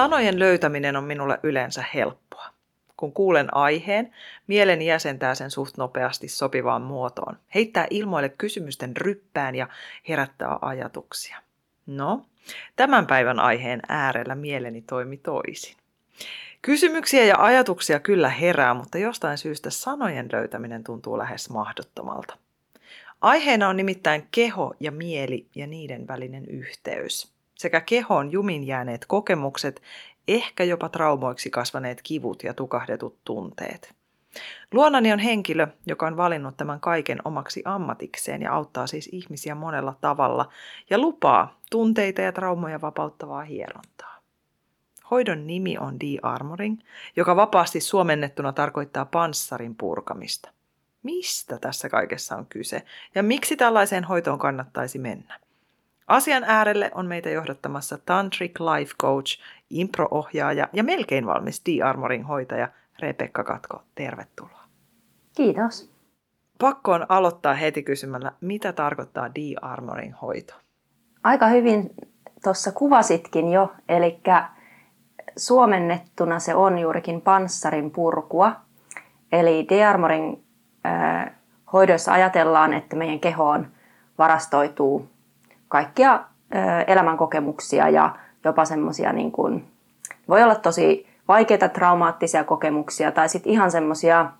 Sanojen löytäminen on minulle yleensä helppoa. Kun kuulen aiheen, mieleni jäsentää sen suht nopeasti sopivaan muotoon, heittää ilmoille kysymysten ryppään ja herättää ajatuksia. No, tämän päivän aiheen äärellä mieleni toimi toisin. Kysymyksiä ja ajatuksia kyllä herää, mutta jostain syystä sanojen löytäminen tuntuu lähes mahdottomalta. Aiheena on nimittäin keho ja mieli ja niiden välinen yhteys sekä kehoon jumin jääneet kokemukset, ehkä jopa traumoiksi kasvaneet kivut ja tukahdetut tunteet. Luonani on henkilö, joka on valinnut tämän kaiken omaksi ammatikseen ja auttaa siis ihmisiä monella tavalla ja lupaa tunteita ja traumoja vapauttavaa hierontaa. Hoidon nimi on de-armoring, joka vapaasti suomennettuna tarkoittaa panssarin purkamista. Mistä tässä kaikessa on kyse ja miksi tällaiseen hoitoon kannattaisi mennä? Asian äärelle on meitä johdattamassa Tantric Life Coach, impro-ohjaaja ja melkein valmis de-armoring hoitaja Rebekka Katko. Tervetuloa. Kiitos. Pakko on aloittaa heti kysymällä, mitä tarkoittaa de-armoring hoito? Aika hyvin tuossa kuvasitkin jo, eli suomennettuna se on juurikin panssarin purkua. Eli de-armoring äh, hoidoissa ajatellaan, että meidän kehoon varastoituu kaikkia elämänkokemuksia ja jopa semmoisia, niin kuin, voi olla tosi vaikeita traumaattisia kokemuksia tai sitten ihan semmoisia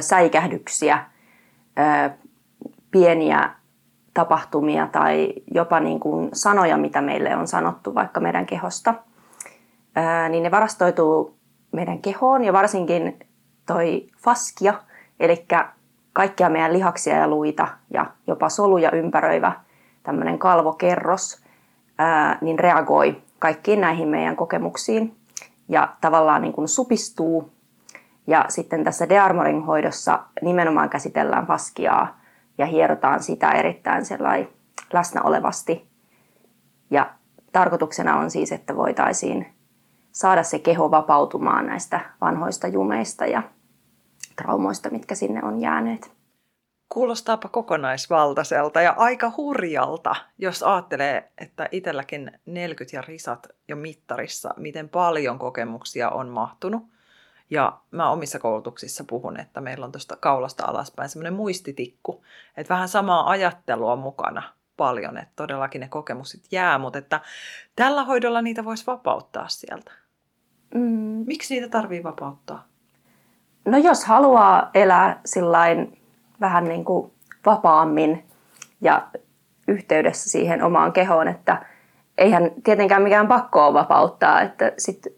säikähdyksiä, ö, pieniä tapahtumia tai jopa niin kuin sanoja, mitä meille on sanottu vaikka meidän kehosta, ö, niin ne varastoituu meidän kehoon ja varsinkin toi faskia, eli kaikkia meidän lihaksia ja luita ja jopa soluja ympäröivä tämmöinen kalvokerros, ää, niin reagoi kaikkiin näihin meidän kokemuksiin ja tavallaan niin kuin supistuu. Ja sitten tässä dearmoring-hoidossa nimenomaan käsitellään faskiaa ja hierotaan sitä erittäin läsnä olevasti. Ja tarkoituksena on siis, että voitaisiin saada se keho vapautumaan näistä vanhoista jumeista ja traumoista, mitkä sinne on jääneet. Kuulostaapa kokonaisvaltaiselta ja aika hurjalta, jos ajattelee, että itselläkin 40 ja risat jo mittarissa, miten paljon kokemuksia on mahtunut. Ja mä omissa koulutuksissa puhun, että meillä on tuosta kaulasta alaspäin semmoinen muistitikku, että vähän samaa ajattelua mukana paljon, että todellakin ne kokemukset jää, mutta että tällä hoidolla niitä voisi vapauttaa sieltä. Mm. Miksi niitä tarvii vapauttaa? No jos haluaa elää sillain vähän niin kuin vapaammin ja yhteydessä siihen omaan kehoon, että eihän tietenkään mikään pakko ole vapauttaa, että sitten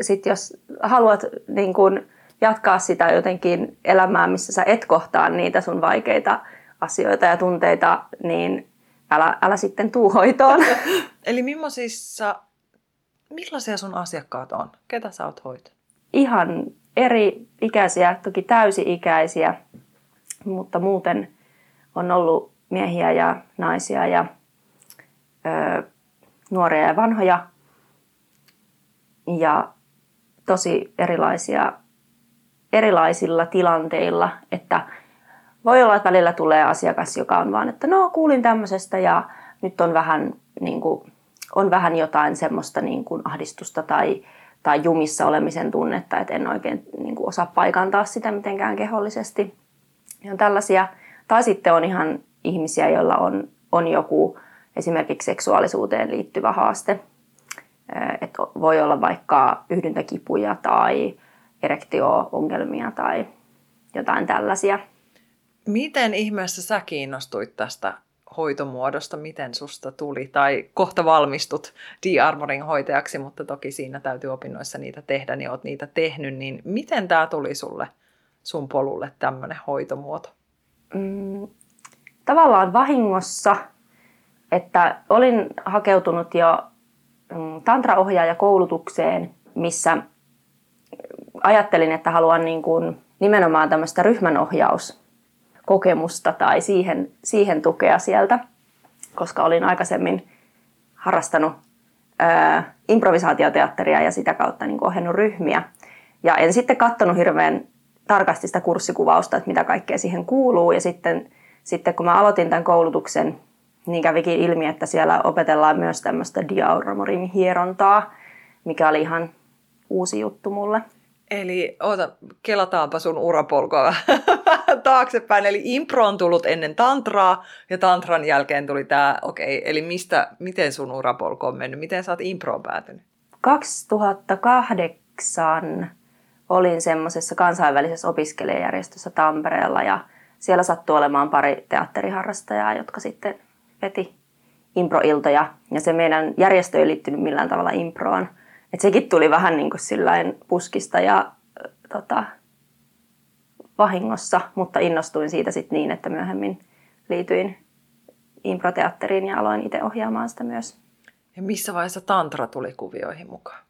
sit jos haluat niin kuin jatkaa sitä jotenkin elämää, missä sä et kohtaa niitä sun vaikeita asioita ja tunteita, niin älä, älä sitten tuu hoitoon. Eli millaisissa, millaisia sun asiakkaat on? Ketä sä oot hoitanut? Ihan eri ikäisiä, toki täysi-ikäisiä mutta muuten on ollut miehiä ja naisia ja ö, nuoria ja vanhoja ja tosi erilaisia erilaisilla tilanteilla, että voi olla, että välillä tulee asiakas, joka on vaan, että no kuulin tämmöisestä ja nyt on vähän, niin kuin, on vähän jotain semmoista niin kuin ahdistusta tai, tai jumissa olemisen tunnetta, että en oikein niin kuin, osaa paikantaa sitä mitenkään kehollisesti. On tällaisia, tai sitten on ihan ihmisiä, joilla on, on joku esimerkiksi seksuaalisuuteen liittyvä haaste. Et voi olla vaikka yhdyntäkipuja tai erektio-ongelmia tai jotain tällaisia. Miten ihmeessä sä kiinnostuit tästä hoitomuodosta, miten susta tuli, tai kohta valmistut de-armoring hoitajaksi, mutta toki siinä täytyy opinnoissa niitä tehdä, niin oot niitä tehnyt, niin miten tämä tuli sulle sun polulle tämmöinen hoitomuoto? Mm, tavallaan vahingossa, että olin hakeutunut jo mm, tantraohjaajakoulutukseen, missä ajattelin, että haluan niin kuin nimenomaan tämmöistä ryhmänohjauskokemusta tai siihen, siihen tukea sieltä, koska olin aikaisemmin harrastanut ää, improvisaatioteatteria ja sitä kautta niin ohjannut ryhmiä. Ja en sitten katsonut hirveän tarkasti sitä kurssikuvausta, että mitä kaikkea siihen kuuluu. Ja sitten, sitten kun mä aloitin tämän koulutuksen, niin kävikin ilmi, että siellä opetellaan myös tämmöistä diauramorin hierontaa, mikä oli ihan uusi juttu mulle. Eli oota, kelataanpa sun urapolkoa taaksepäin. Eli impro on tullut ennen tantraa ja tantran jälkeen tuli tämä, okei, okay, eli mistä, miten sun urapolko on mennyt? Miten sä oot improon päätynyt? 2008 olin semmoisessa kansainvälisessä opiskelijajärjestössä Tampereella ja siellä sattui olemaan pari teatteriharrastajaa, jotka sitten veti improiltoja. Ja se meidän järjestö ei liittynyt millään tavalla improon. Et sekin tuli vähän niin kuin puskista ja tota, vahingossa, mutta innostuin siitä sitten niin, että myöhemmin liityin improteatteriin ja aloin itse ohjaamaan sitä myös. Ja missä vaiheessa tantra tuli kuvioihin mukaan?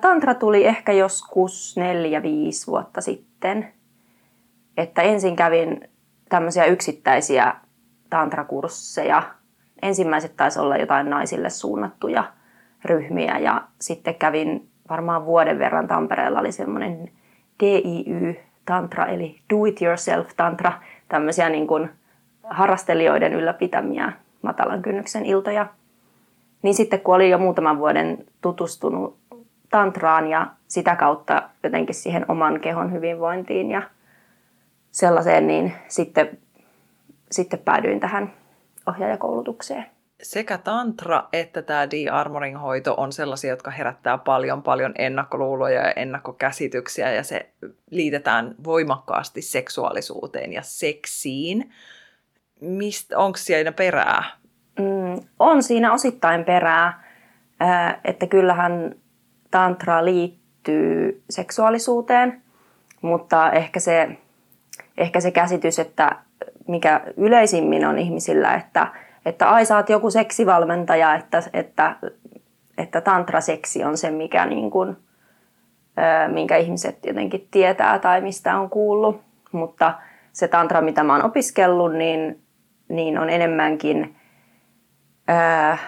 Tantra tuli ehkä joskus neljä, viisi vuotta sitten. Että ensin kävin tämmöisiä yksittäisiä tantrakursseja. Ensimmäiset taisi olla jotain naisille suunnattuja ryhmiä ja sitten kävin varmaan vuoden verran Tampereella oli semmoinen DIY tantra eli do it yourself tantra, tämmöisiä niin kuin harrastelijoiden ylläpitämiä matalan kynnyksen iltoja. Niin sitten kun olin jo muutaman vuoden tutustunut tantraan ja sitä kautta jotenkin siihen oman kehon hyvinvointiin ja sellaiseen, niin sitten, sitten päädyin tähän ohjaajakoulutukseen. Sekä tantra että tämä de-armoring hoito on sellaisia, jotka herättää paljon paljon ennakkoluuloja ja ennakkokäsityksiä ja se liitetään voimakkaasti seksuaalisuuteen ja seksiin. Mistä, onko siinä perää? Mm, on siinä osittain perää, että kyllähän tantra liittyy seksuaalisuuteen, mutta ehkä se, ehkä se käsitys, että mikä yleisimmin on ihmisillä, että, että ai oot joku seksivalmentaja, että, että, että tantraseksi on se, mikä niin kuin, minkä ihmiset jotenkin tietää tai mistä on kuullut. Mutta se tantra, mitä mä oon opiskellut, niin, niin on enemmänkin ää,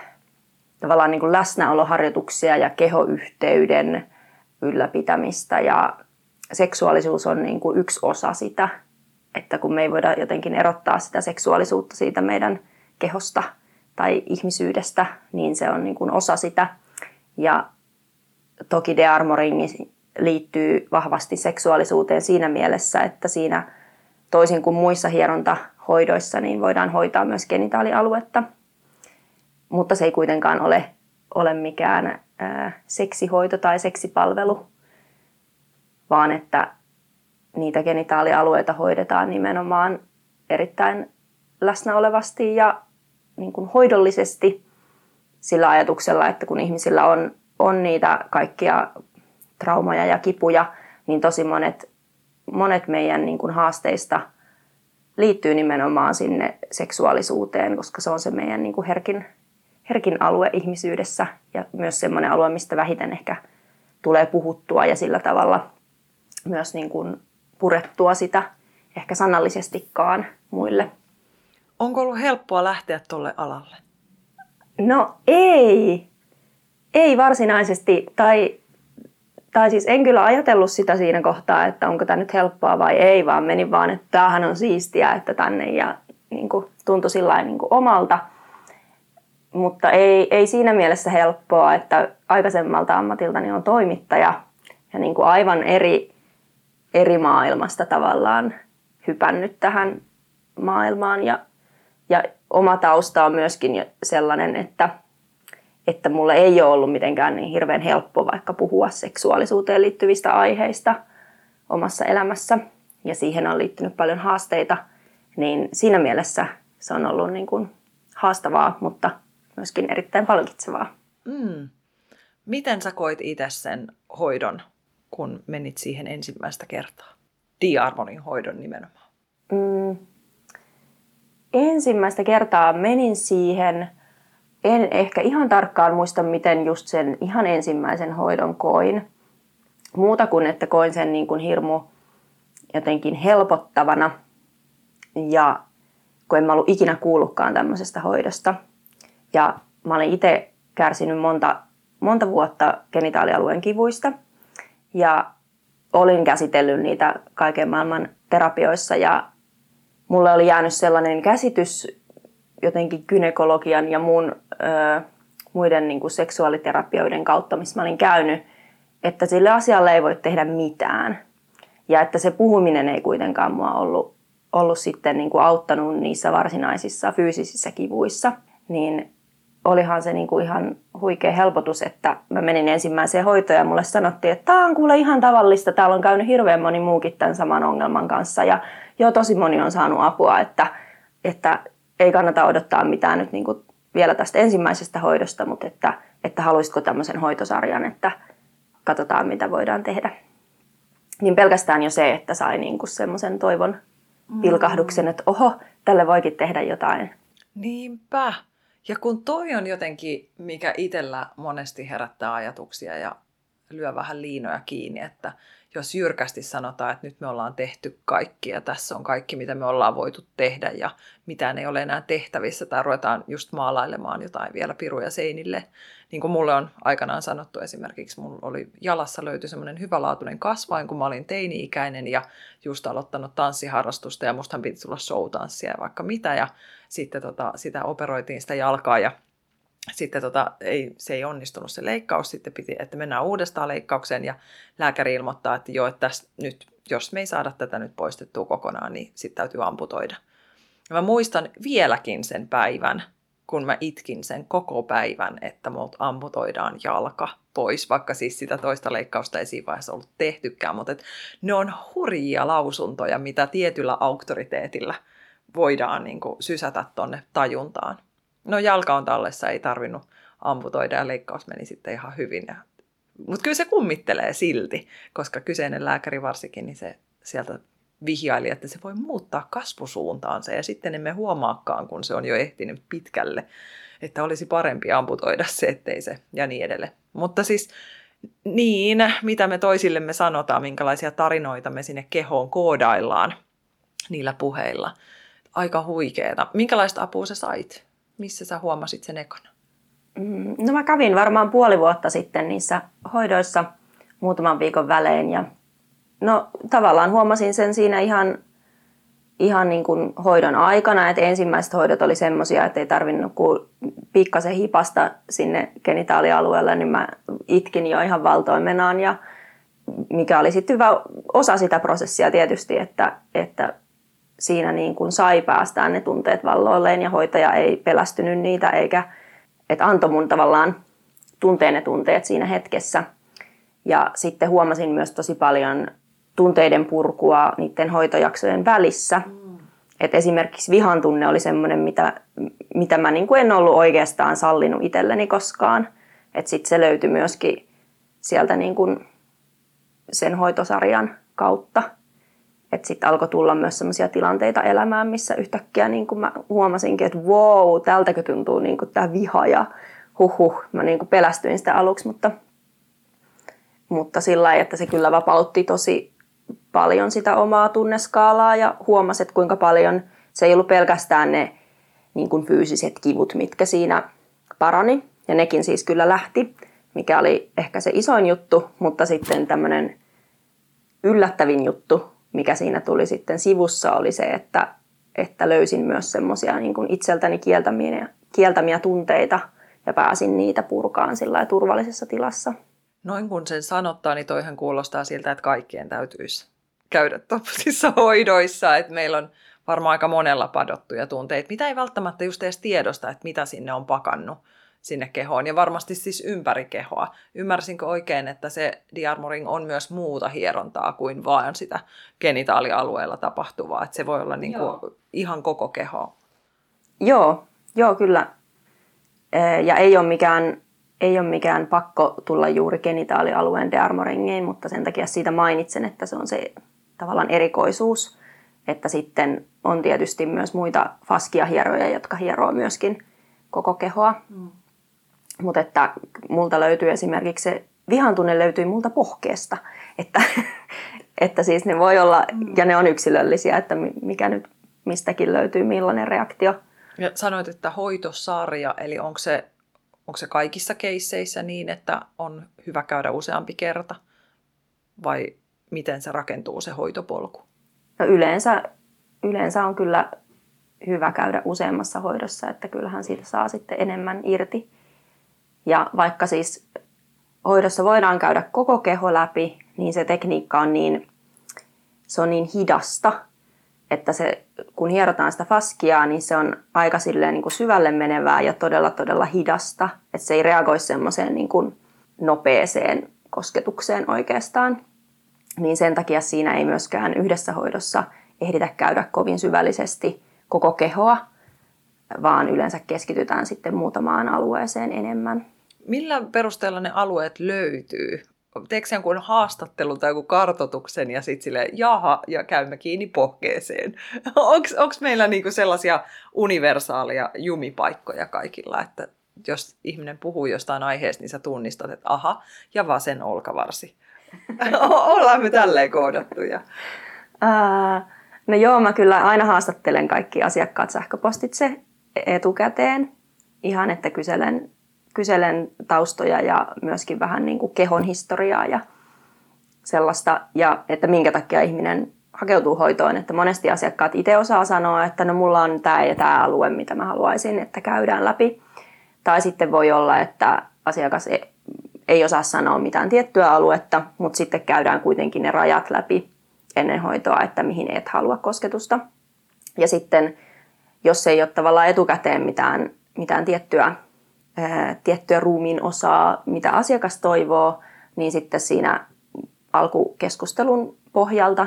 tavallaan niin kuin läsnäoloharjoituksia ja kehoyhteyden ylläpitämistä ja seksuaalisuus on niin kuin yksi osa sitä, että kun me ei voida jotenkin erottaa sitä seksuaalisuutta siitä meidän kehosta tai ihmisyydestä, niin se on niin kuin osa sitä. Ja toki dearmoringi liittyy vahvasti seksuaalisuuteen siinä mielessä, että siinä toisin kuin muissa hierontahoidoissa, niin voidaan hoitaa myös genitaalialuetta – mutta se ei kuitenkaan ole, ole mikään ää, seksihoito tai seksipalvelu, vaan että niitä genitaalialueita hoidetaan nimenomaan erittäin läsnäolevasti ja niin kuin hoidollisesti sillä ajatuksella, että kun ihmisillä on, on niitä kaikkia traumaja ja kipuja, niin tosi monet, monet meidän niin kuin haasteista liittyy nimenomaan sinne seksuaalisuuteen, koska se on se meidän niin kuin herkin, herkin alue ihmisyydessä ja myös semmoinen alue, mistä vähiten ehkä tulee puhuttua ja sillä tavalla myös niin kuin purettua sitä ehkä sanallisestikaan muille. Onko ollut helppoa lähteä tuolle alalle? No ei. Ei varsinaisesti. Tai, tai siis en kyllä ajatellut sitä siinä kohtaa, että onko tämä nyt helppoa vai ei, vaan menin vaan, että tämähän on siistiä, että tänne ja niin kuin, tuntui sillä niin omalta – mutta ei, ei siinä mielessä helppoa, että aikaisemmalta ammatiltani on toimittaja ja niin kuin aivan eri, eri maailmasta tavallaan hypännyt tähän maailmaan. Ja, ja oma tausta on myöskin sellainen, että, että mulle ei ole ollut mitenkään niin hirveän helppo vaikka puhua seksuaalisuuteen liittyvistä aiheista omassa elämässä. Ja siihen on liittynyt paljon haasteita, niin siinä mielessä se on ollut niin kuin haastavaa, mutta myöskin erittäin palkitsevaa. Mm. Miten sä koit itse sen hoidon, kun menit siihen ensimmäistä kertaa? Diarmonin hoidon nimenomaan. Mm. Ensimmäistä kertaa menin siihen en ehkä ihan tarkkaan muista, miten just sen ihan ensimmäisen hoidon koin. Muuta kuin, että koin sen niin kuin hirmu jotenkin helpottavana ja kun en mä ollut ikinä kuullutkaan tämmöisestä hoidosta. Ja mä olin itse kärsinyt monta, monta vuotta genitaalialueen kivuista ja olin käsitellyt niitä kaiken maailman terapioissa ja mulle oli jäänyt sellainen käsitys jotenkin kynekologian ja mun, ö, muiden niin kuin seksuaaliterapioiden kautta, missä mä olin käynyt, että sille asialle ei voi tehdä mitään. Ja että se puhuminen ei kuitenkaan mua ollut, ollut sitten niin kuin auttanut niissä varsinaisissa fyysisissä kivuissa. Niin olihan se niin kuin ihan huikea helpotus, että mä menin ensimmäiseen hoitoon ja mulle sanottiin, että tämä on kuule ihan tavallista, täällä on käynyt hirveän moni muukin tämän saman ongelman kanssa ja jo tosi moni on saanut apua, että, että ei kannata odottaa mitään nyt niin kuin vielä tästä ensimmäisestä hoidosta, mutta että, että haluaisitko tämmöisen hoitosarjan, että katsotaan mitä voidaan tehdä. Niin pelkästään jo se, että sai niin kuin semmoisen toivon pilkahduksen, että oho, tälle voikin tehdä jotain. Niinpä. Ja kun toi on jotenkin, mikä itsellä monesti herättää ajatuksia ja lyö vähän liinoja kiinni, että jos jyrkästi sanotaan, että nyt me ollaan tehty kaikki ja tässä on kaikki, mitä me ollaan voitu tehdä ja mitään ei ole enää tehtävissä tai ruvetaan just maalailemaan jotain vielä piruja seinille. Niin kuin mulle on aikanaan sanottu esimerkiksi, mulla oli jalassa löytyi semmoinen hyvälaatuinen kasvain, kun mä olin teini-ikäinen ja just aloittanut tanssiharrastusta ja mustahan piti tulla showtanssia ja vaikka mitä ja sitten tota, sitä operoitiin sitä jalkaa ja sitten tota, ei, se ei onnistunut se leikkaus, sitten piti, että mennään uudestaan leikkaukseen ja lääkäri ilmoittaa, että joo, että nyt, jos me ei saada tätä nyt poistettua kokonaan, niin sitten täytyy amputoida. Ja mä muistan vieläkin sen päivän, kun mä itkin sen koko päivän, että mut amputoidaan jalka pois, vaikka siis sitä toista leikkausta ei siinä vaiheessa ollut tehtykään, mutta et ne on hurjia lausuntoja, mitä tietyllä auktoriteetillä voidaan niin kuin, sysätä tonne tajuntaan. No jalka on tallessa, ei tarvinnut amputoida ja leikkaus meni sitten ihan hyvin. Mutta kyllä se kummittelee silti, koska kyseinen lääkäri varsinkin, niin se sieltä vihjaili, että se voi muuttaa kasvusuuntaansa ja sitten emme huomaakaan, kun se on jo ehtinyt pitkälle, että olisi parempi amputoida se, ettei se ja niin edelleen. Mutta siis niin, mitä me toisillemme sanotaan, minkälaisia tarinoita me sinne kehoon koodaillaan niillä puheilla. Aika huikeeta. Minkälaista apua sä sait? Missä sä huomasit sen ekana? Mm, no mä kävin varmaan puoli vuotta sitten niissä hoidoissa muutaman viikon välein ja no tavallaan huomasin sen siinä ihan, ihan niin kuin hoidon aikana, että ensimmäiset hoidot oli semmoisia, että ei tarvinnut kuin pikkasen hipasta sinne genitaalialueelle, niin mä itkin jo ihan valtoimenaan ja mikä oli sitten hyvä osa sitä prosessia tietysti, että, että siinä niin kuin sai päästään ne tunteet valloilleen ja hoitaja ei pelästynyt niitä eikä, että antoi mun tavallaan tunteen ne tunteet siinä hetkessä. Ja sitten huomasin myös tosi paljon tunteiden purkua niiden hoitojaksojen välissä. Mm. Et esimerkiksi vihan tunne oli semmoinen, mitä, mitä mä niin kuin en ollut oikeastaan sallinut itselleni koskaan. Että sitten se löytyi myöskin sieltä niin kuin sen hoitosarjan kautta. Että sitten alkoi tulla myös sellaisia tilanteita elämään, missä yhtäkkiä niin kuin mä huomasinkin, että wow, tältäkö tuntuu niin kuin tämä viha ja huhhuh. Mä niin kuin pelästyin sitä aluksi, mutta, mutta sillä lailla, että se kyllä vapautti tosi paljon sitä omaa tunneskaalaa ja huomasi, että kuinka paljon se ei ollut pelkästään ne niin kuin fyysiset kivut, mitkä siinä parani. Ja nekin siis kyllä lähti, mikä oli ehkä se isoin juttu, mutta sitten tämmöinen yllättävin juttu mikä siinä tuli sitten sivussa, oli se, että, että löysin myös semmoisia niin itseltäni kieltämiä, kieltämiä tunteita ja pääsin niitä purkaan sillä turvallisessa tilassa. Noin kun sen sanottaa, niin toihan kuulostaa siltä, että kaikkien täytyisi käydä tuollaisissa hoidoissa, että meillä on varmaan aika monella padottuja tunteita, mitä ei välttämättä just edes tiedosta, että mitä sinne on pakannut sinne kehoon ja varmasti siis ympäri kehoa. Ymmärsinkö oikein, että se diarmoring on myös muuta hierontaa kuin vain sitä genitaalialueella tapahtuvaa, että se voi olla niin kuin ihan koko keho? Joo, joo kyllä. Ja ei ole mikään, ei ole mikään pakko tulla juuri genitaalialueen dearmoringiin, mutta sen takia siitä mainitsen, että se on se tavallaan erikoisuus. Että sitten on tietysti myös muita faskia hieroja, jotka hieroo myöskin koko kehoa. Mm. Mutta että multa löytyy esimerkiksi se vihan tunne löytyy multa pohkeesta. Että, että siis ne voi olla, mm. ja ne on yksilöllisiä, että mikä nyt mistäkin löytyy millainen reaktio. Ja sanoit, että hoitosarja, eli onko se, onko se kaikissa keisseissä niin, että on hyvä käydä useampi kerta? Vai miten se rakentuu se hoitopolku? No yleensä, yleensä on kyllä hyvä käydä useammassa hoidossa, että kyllähän siitä saa sitten enemmän irti. Ja vaikka siis hoidossa voidaan käydä koko keho läpi, niin se tekniikka on niin, se on niin hidasta, että se, kun hierotaan sitä faskiaa, niin se on aika silleen niin kuin syvälle menevää ja todella todella hidasta. Että se ei reagoi semmoiseen niin kuin nopeeseen kosketukseen oikeastaan. Niin sen takia siinä ei myöskään yhdessä hoidossa ehditä käydä kovin syvällisesti koko kehoa, vaan yleensä keskitytään sitten muutamaan alueeseen enemmän. Millä perusteella ne alueet löytyy? Teekö jonkun haastattelun tai joku kartotuksen ja sitten sille jaha, ja käymme kiinni pohkeeseen? Onko meillä niinku sellaisia universaaleja jumipaikkoja kaikilla, että jos ihminen puhuu jostain aiheesta, niin sä tunnistat, että aha, ja vasen olkavarsi. Ollaan me tälleen koodattuja. Uh, no joo, mä kyllä aina haastattelen kaikki asiakkaat sähköpostitse etukäteen. Ihan, että kyselen kyselen taustoja ja myöskin vähän niin kuin kehon historiaa ja sellaista, ja että minkä takia ihminen hakeutuu hoitoon. Että monesti asiakkaat itse osaa sanoa, että no mulla on tämä ja tämä alue, mitä mä haluaisin, että käydään läpi. Tai sitten voi olla, että asiakas e- ei osaa sanoa mitään tiettyä aluetta, mutta sitten käydään kuitenkin ne rajat läpi ennen hoitoa, että mihin et halua kosketusta. Ja sitten, jos ei ole tavallaan etukäteen mitään, mitään tiettyä tiettyä ruumiin osaa, mitä asiakas toivoo, niin sitten siinä alkukeskustelun pohjalta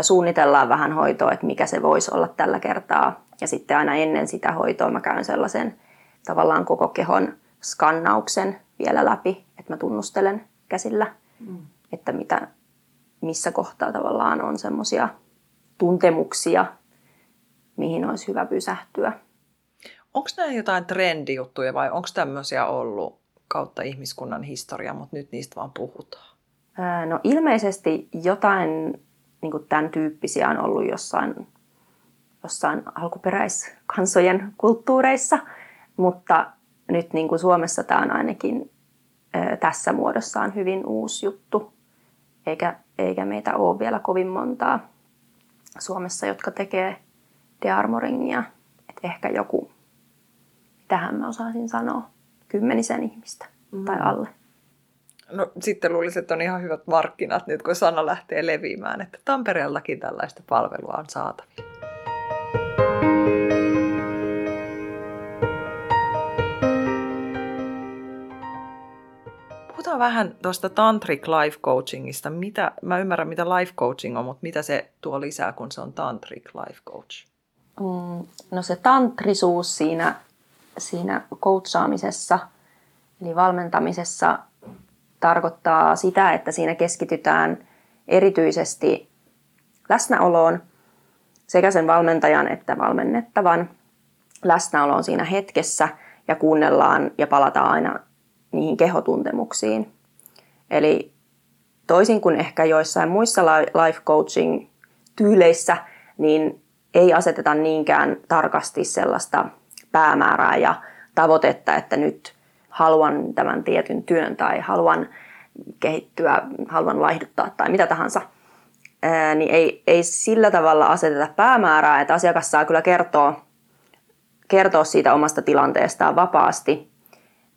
suunnitellaan vähän hoitoa, että mikä se voisi olla tällä kertaa. Ja sitten aina ennen sitä hoitoa mä käyn sellaisen tavallaan koko kehon skannauksen vielä läpi, että mä tunnustelen käsillä, mm. että mitä, missä kohtaa tavallaan on semmoisia tuntemuksia, mihin olisi hyvä pysähtyä. Onko nämä jotain trendijuttuja vai onko tämmöisiä ollut kautta ihmiskunnan historia, mutta nyt niistä vaan puhutaan? No ilmeisesti jotain niin tämän tyyppisiä on ollut jossain, jossain alkuperäiskansojen kulttuureissa, mutta nyt niin kuin Suomessa tämä on ainakin tässä muodossaan hyvin uusi juttu, eikä, eikä meitä ole vielä kovin montaa Suomessa, jotka tekee dearmoringia. Et ehkä joku tähän mä osaisin sanoa, kymmenisen ihmistä mm. tai alle. No sitten luulisin, että on ihan hyvät markkinat nyt, kun sana lähtee leviämään, että Tampereellakin tällaista palvelua on saatavilla. Puhutaan vähän tuosta Tantric Life Coachingista. Mitä, mä ymmärrän, mitä life coaching on, mutta mitä se tuo lisää, kun se on Tantric Life Coach? Mm, no se tantrisuus siinä siinä coachaamisessa, eli valmentamisessa, tarkoittaa sitä, että siinä keskitytään erityisesti läsnäoloon sekä sen valmentajan että valmennettavan läsnäoloon siinä hetkessä ja kuunnellaan ja palataan aina niihin kehotuntemuksiin. Eli toisin kuin ehkä joissain muissa life coaching tyyleissä, niin ei aseteta niinkään tarkasti sellaista päämäärää ja tavoitetta, että nyt haluan tämän tietyn työn tai haluan kehittyä, haluan laihduttaa tai mitä tahansa, niin ei, ei sillä tavalla aseteta päämäärää, että asiakas saa kyllä kertoa, kertoa siitä omasta tilanteestaan vapaasti,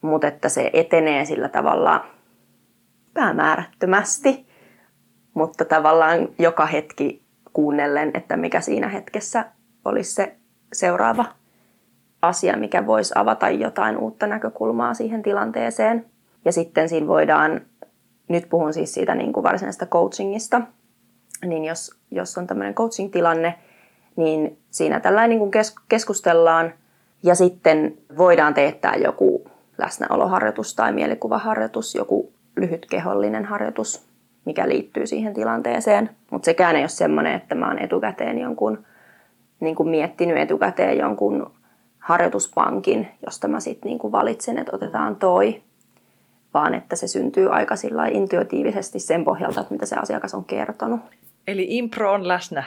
mutta että se etenee sillä tavalla päämäärättömästi, mutta tavallaan joka hetki kuunnellen, että mikä siinä hetkessä olisi se seuraava asia, mikä voisi avata jotain uutta näkökulmaa siihen tilanteeseen. Ja sitten siinä voidaan, nyt puhun siis siitä niin kuin varsinaisesta coachingista, niin jos, jos on tämmöinen coaching-tilanne, niin siinä tällainen niin kuin keskustellaan ja sitten voidaan teettää joku läsnäoloharjoitus tai mielikuvaharjoitus, joku lyhyt kehollinen harjoitus, mikä liittyy siihen tilanteeseen. Mutta sekään ei ole semmoinen, että mä oon etukäteen jonkun, niin kuin miettinyt etukäteen jonkun harjoituspankin, josta mä sitten niin valitsen, että otetaan toi, vaan että se syntyy aika sillä intuitiivisesti sen pohjalta, että mitä se asiakas on kertonut. Eli impro on läsnä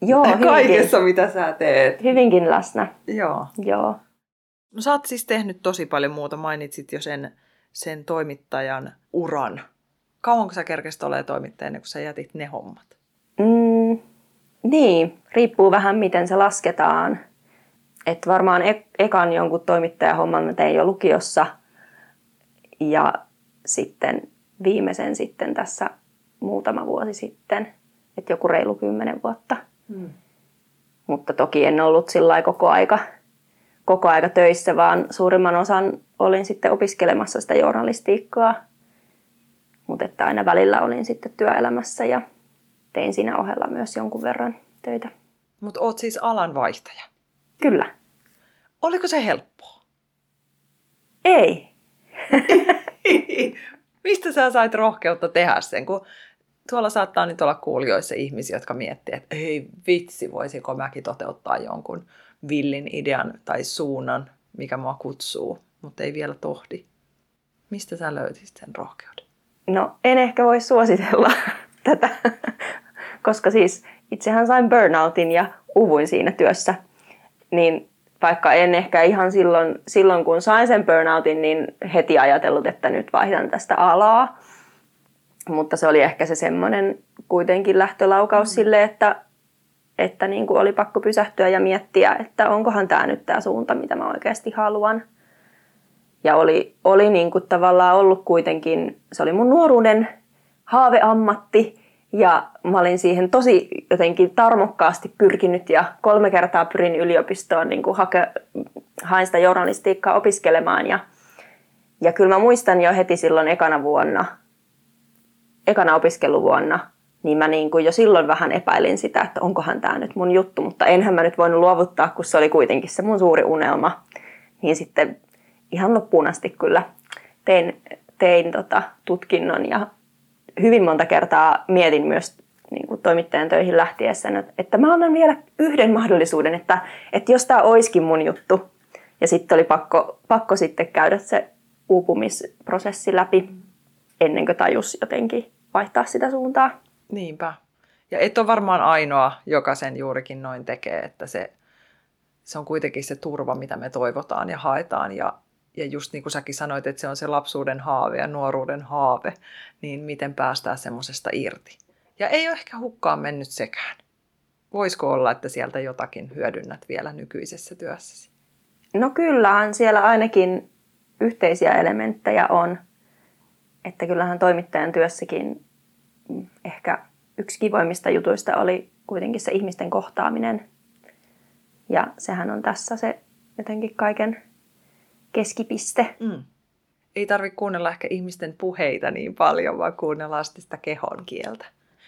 Joo, hyvinkin, kaikessa, mitä sä teet. Hyvinkin läsnä. Joo. Joo. No sä oot siis tehnyt tosi paljon muuta. Mainitsit jo sen, sen toimittajan uran. Kauanko sä kerkesit olemaan toimittajana, kun sä jätit ne hommat? Mm, niin, riippuu vähän miten se lasketaan. Et varmaan e- ekan jonkun toimittajahomman mä tein jo lukiossa ja sitten viimeisen sitten tässä muutama vuosi sitten, että joku reilu kymmenen vuotta. Hmm. Mutta toki en ollut sillä koko aika, koko aika töissä, vaan suurimman osan olin sitten opiskelemassa sitä journalistiikkaa. Mutta että aina välillä olin sitten työelämässä ja tein siinä ohella myös jonkun verran töitä. Mutta oot siis alanvaihtaja? Kyllä. Oliko se helppoa? Ei. Mistä sä sait rohkeutta tehdä sen? Kun tuolla saattaa nyt olla kuulijoissa ihmisiä, jotka miettii, että ei vitsi, voisiko mäkin toteuttaa jonkun villin idean tai suunnan, mikä mua kutsuu, mutta ei vielä tohdi. Mistä sä löytit sen rohkeuden? No en ehkä voi suositella tätä, koska siis itsehän sain burnoutin ja uvuin siinä työssä. Niin vaikka en ehkä ihan silloin, silloin kun sain sen burnoutin, niin heti ajatellut, että nyt vaihdan tästä alaa. Mutta se oli ehkä se semmoinen kuitenkin lähtölaukaus mm. sille, että, että niin kuin oli pakko pysähtyä ja miettiä, että onkohan tämä nyt tämä suunta, mitä mä oikeasti haluan. Ja oli, oli niin kuin tavallaan ollut kuitenkin, se oli mun nuoruuden haaveammatti ja mä olin siihen tosi jotenkin tarmokkaasti pyrkinyt ja kolme kertaa pyrin yliopistoon niin kuin hake, hain sitä journalistiikkaa opiskelemaan. Ja, ja kyllä mä muistan jo heti silloin ekana vuonna, ekana opiskeluvuonna, niin mä niin kuin jo silloin vähän epäilin sitä, että onkohan tämä nyt mun juttu, mutta enhän mä nyt voinut luovuttaa, kun se oli kuitenkin se mun suuri unelma. Niin sitten ihan loppuun asti kyllä tein, tein tota tutkinnon ja hyvin monta kertaa mietin myös niin kuin toimittajan töihin lähtiessä, että mä annan vielä yhden mahdollisuuden, että, että jos tämä olisikin mun juttu. Ja sitten oli pakko, pakko sitten käydä se uupumisprosessi läpi ennen kuin tajus jotenkin vaihtaa sitä suuntaa. Niinpä. Ja et ole varmaan ainoa, joka sen juurikin noin tekee, että se, se on kuitenkin se turva, mitä me toivotaan ja haetaan. Ja, ja just niin kuin säkin sanoit, että se on se lapsuuden haave ja nuoruuden haave, niin miten päästään semmoisesta irti. Ja ei ole ehkä hukkaan mennyt sekään. Voisiko olla, että sieltä jotakin hyödynnät vielä nykyisessä työssäsi? No kyllähän siellä ainakin yhteisiä elementtejä on. Että kyllähän toimittajan työssäkin ehkä yksi kivoimmista jutuista oli kuitenkin se ihmisten kohtaaminen. Ja sehän on tässä se jotenkin kaiken keskipiste. Mm. Ei tarvitse kuunnella ehkä ihmisten puheita niin paljon, vaan kuunnella sitä kehon kieltä.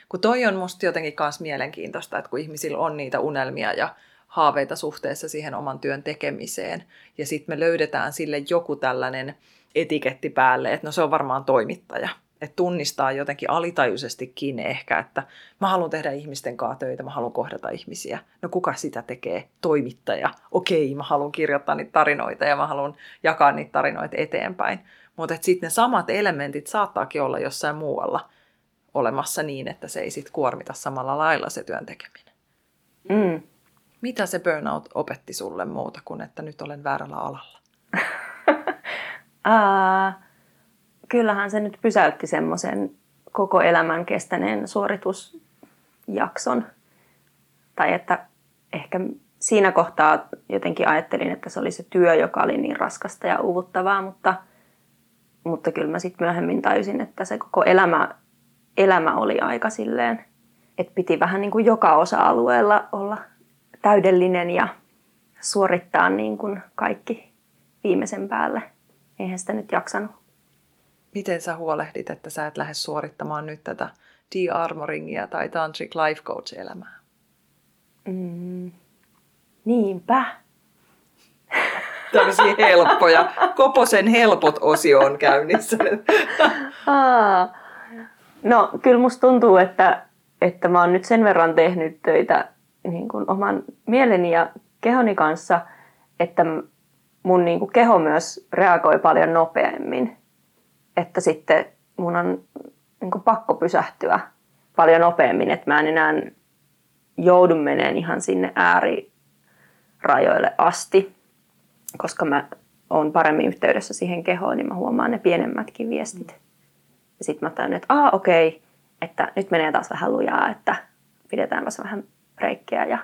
Kun toi on musta jotenkin myös mielenkiintoista, että kun ihmisillä on niitä unelmia ja haaveita suhteessa siihen oman työn tekemiseen, ja sitten me löydetään sille joku tällainen etiketti päälle, että no se on varmaan toimittaja. Että tunnistaa jotenkin alitajuisestikin ehkä, että mä haluan tehdä ihmisten kanssa töitä, mä haluan kohdata ihmisiä. No kuka sitä tekee? Toimittaja. Okei, mä haluan kirjoittaa niitä tarinoita ja mä haluan jakaa niitä tarinoita eteenpäin. Mutta sitten ne samat elementit saattaakin olla jossain muualla olemassa niin, että se ei sitten kuormita samalla lailla se työn tekeminen. Mm. Mitä se burnout opetti sulle muuta kuin, että nyt olen väärällä alalla? Ää, kyllähän se nyt pysäytti semmoisen koko elämän kestäneen suoritusjakson. Tai että ehkä siinä kohtaa jotenkin ajattelin, että se oli se työ, joka oli niin raskasta ja uuvuttavaa, mutta, mutta kyllä mä sitten myöhemmin tajusin, että se koko elämä, elämä oli aika silleen, että piti vähän niin kuin joka osa-alueella olla täydellinen ja suorittaa niin kuin kaikki viimeisen päälle. Eihän sitä nyt jaksanut. Miten sä huolehdit, että sä et lähde suorittamaan nyt tätä de-armoringia tai tantric life coach-elämää? Mm, niinpä. Tällaisia helppoja. Koposen helpot osio on käynnissä. no kyllä musta tuntuu, että, että mä oon nyt sen verran tehnyt töitä niin kuin oman mieleni ja kehoni kanssa, että mun niin kuin keho myös reagoi paljon nopeammin. Että sitten mun on niin kuin pakko pysähtyä paljon nopeammin, että mä en enää joudu meneen ihan sinne äärirajoille asti, koska mä oon paremmin yhteydessä siihen kehoon, niin mä huomaan ne pienemmätkin viestit. Ja sitten mä tajun, että aa okei, okay, että nyt menee taas vähän lujaa, että pidetäänpäs vähän reikkiä ja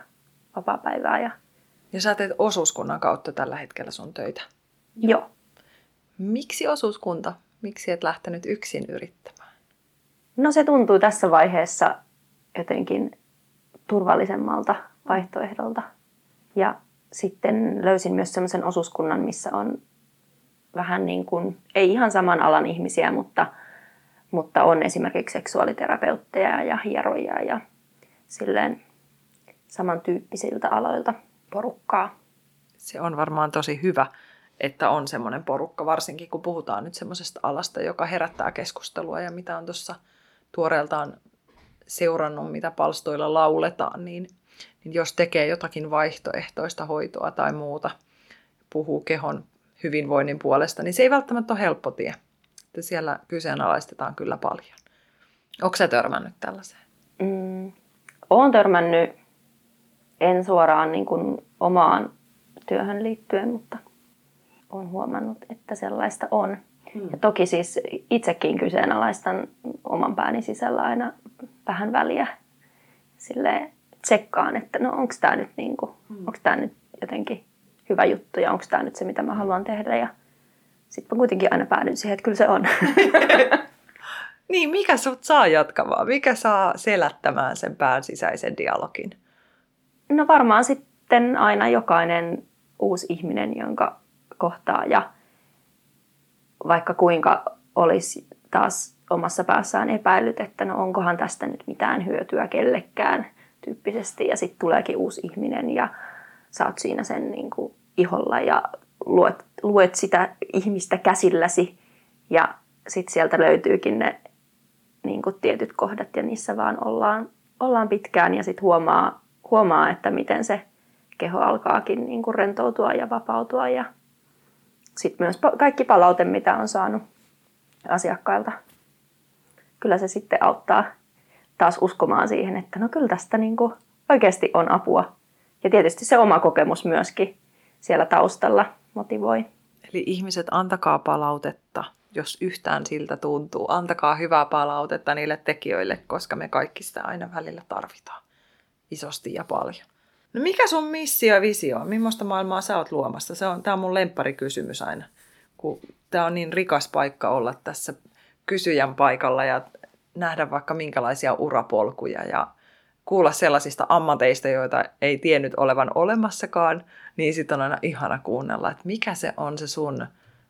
vapaa-päivää. Ja... ja sä teet osuuskunnan kautta tällä hetkellä sun töitä. Joo. Miksi osuuskunta? Miksi et lähtenyt yksin yrittämään? No se tuntuu tässä vaiheessa jotenkin turvallisemmalta vaihtoehdolta. Ja sitten löysin myös sellaisen osuuskunnan, missä on vähän niin kuin, ei ihan saman alan ihmisiä, mutta, mutta on esimerkiksi seksuaaliterapeutteja ja hieroja ja silleen samantyyppisiltä aloilta porukkaa. Se on varmaan tosi hyvä, että on semmoinen porukka, varsinkin kun puhutaan nyt semmoisesta alasta, joka herättää keskustelua ja mitä on tuossa tuoreeltaan seurannut, mitä palstoilla lauletaan, niin, niin jos tekee jotakin vaihtoehtoista hoitoa tai muuta, puhuu kehon hyvinvoinnin puolesta, niin se ei välttämättä ole helppo tie. Että siellä kyseenalaistetaan kyllä paljon. Onko sä törmännyt tällaiseen? Mm, olen törmännyt, en suoraan niin kuin omaan työhön liittyen, mutta olen huomannut, että sellaista on. Hmm. Ja toki siis itsekin kyseenalaistan oman pääni sisällä aina vähän väliä sille tsekkaan, että no onko tämä nyt, niinku, onko tää nyt jotenkin hyvä juttu ja onko tämä nyt se, mitä mä haluan tehdä. Ja sitten mä kuitenkin aina päädyn siihen, että kyllä se on. niin, mikä sut saa jatkamaan? Mikä saa selättämään sen pään sisäisen dialogin? No varmaan sitten aina jokainen uusi ihminen, jonka kohtaa ja vaikka kuinka olisi taas omassa päässään epäillyt, että no onkohan tästä nyt mitään hyötyä kellekään tyyppisesti. Ja sitten tuleekin uusi ihminen ja sä oot siinä sen niin kuin iholla ja luet, luet sitä ihmistä käsilläsi. Ja sitten sieltä löytyykin ne niin kuin tietyt kohdat ja niissä vaan ollaan, ollaan pitkään ja sitten huomaa, huomaa, että miten se keho alkaakin niin kuin rentoutua ja vapautua ja sitten myös kaikki palaute, mitä on saanut asiakkailta. Kyllä se sitten auttaa taas uskomaan siihen, että no kyllä tästä niin kuin oikeasti on apua. Ja tietysti se oma kokemus myöskin siellä taustalla motivoi. Eli ihmiset, antakaa palautetta, jos yhtään siltä tuntuu. Antakaa hyvää palautetta niille tekijöille, koska me kaikki sitä aina välillä tarvitaan. Isosti ja paljon. No mikä sun missio ja visio on? Millaista maailmaa sä oot luomassa? Se on, tämä on mun kysymys aina, kun tämä on niin rikas paikka olla tässä kysyjän paikalla ja nähdä vaikka minkälaisia urapolkuja ja kuulla sellaisista ammateista, joita ei tiennyt olevan olemassakaan, niin sitten on aina ihana kuunnella, että mikä se on se sun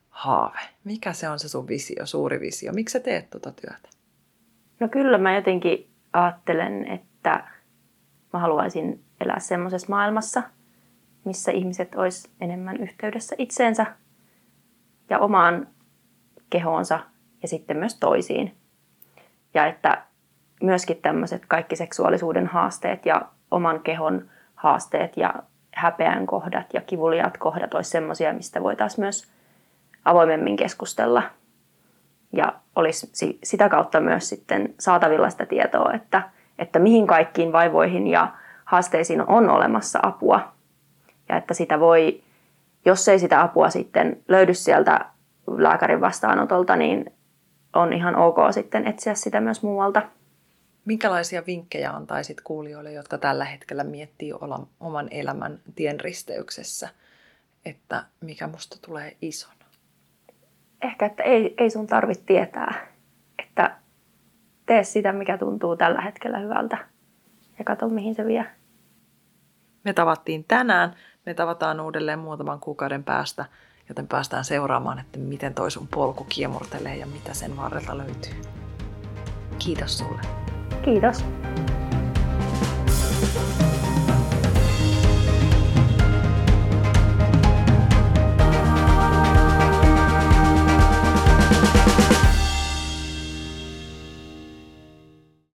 haave, mikä se on se sun visio, suuri visio, miksi sä teet tuota työtä? No kyllä mä jotenkin ajattelen, että mä haluaisin elää semmoisessa maailmassa, missä ihmiset olisi enemmän yhteydessä itseensä ja omaan kehoonsa ja sitten myös toisiin. Ja että myöskin tämmöiset kaikki seksuaalisuuden haasteet ja oman kehon haasteet ja häpeän kohdat ja kivuliaat kohdat olisi semmoisia, mistä voitaisiin myös avoimemmin keskustella. Ja olisi sitä kautta myös sitten saatavilla sitä tietoa, että, että mihin kaikkiin vaivoihin ja haasteisiin on olemassa apua. Ja että sitä voi, jos ei sitä apua sitten löydy sieltä lääkärin vastaanotolta, niin on ihan ok sitten etsiä sitä myös muualta. Minkälaisia vinkkejä antaisit kuulijoille, jotka tällä hetkellä miettii olla oman elämän tienristeyksessä, että mikä musta tulee ison? Ehkä, että ei, ei sun tarvitse tietää, että tee sitä, mikä tuntuu tällä hetkellä hyvältä ja katso, mihin se vie. Me tavattiin tänään, me tavataan uudelleen muutaman kuukauden päästä, joten päästään seuraamaan, että miten toi sun polku kiemurtelee ja mitä sen varrelta löytyy. Kiitos sulle. Kiitos.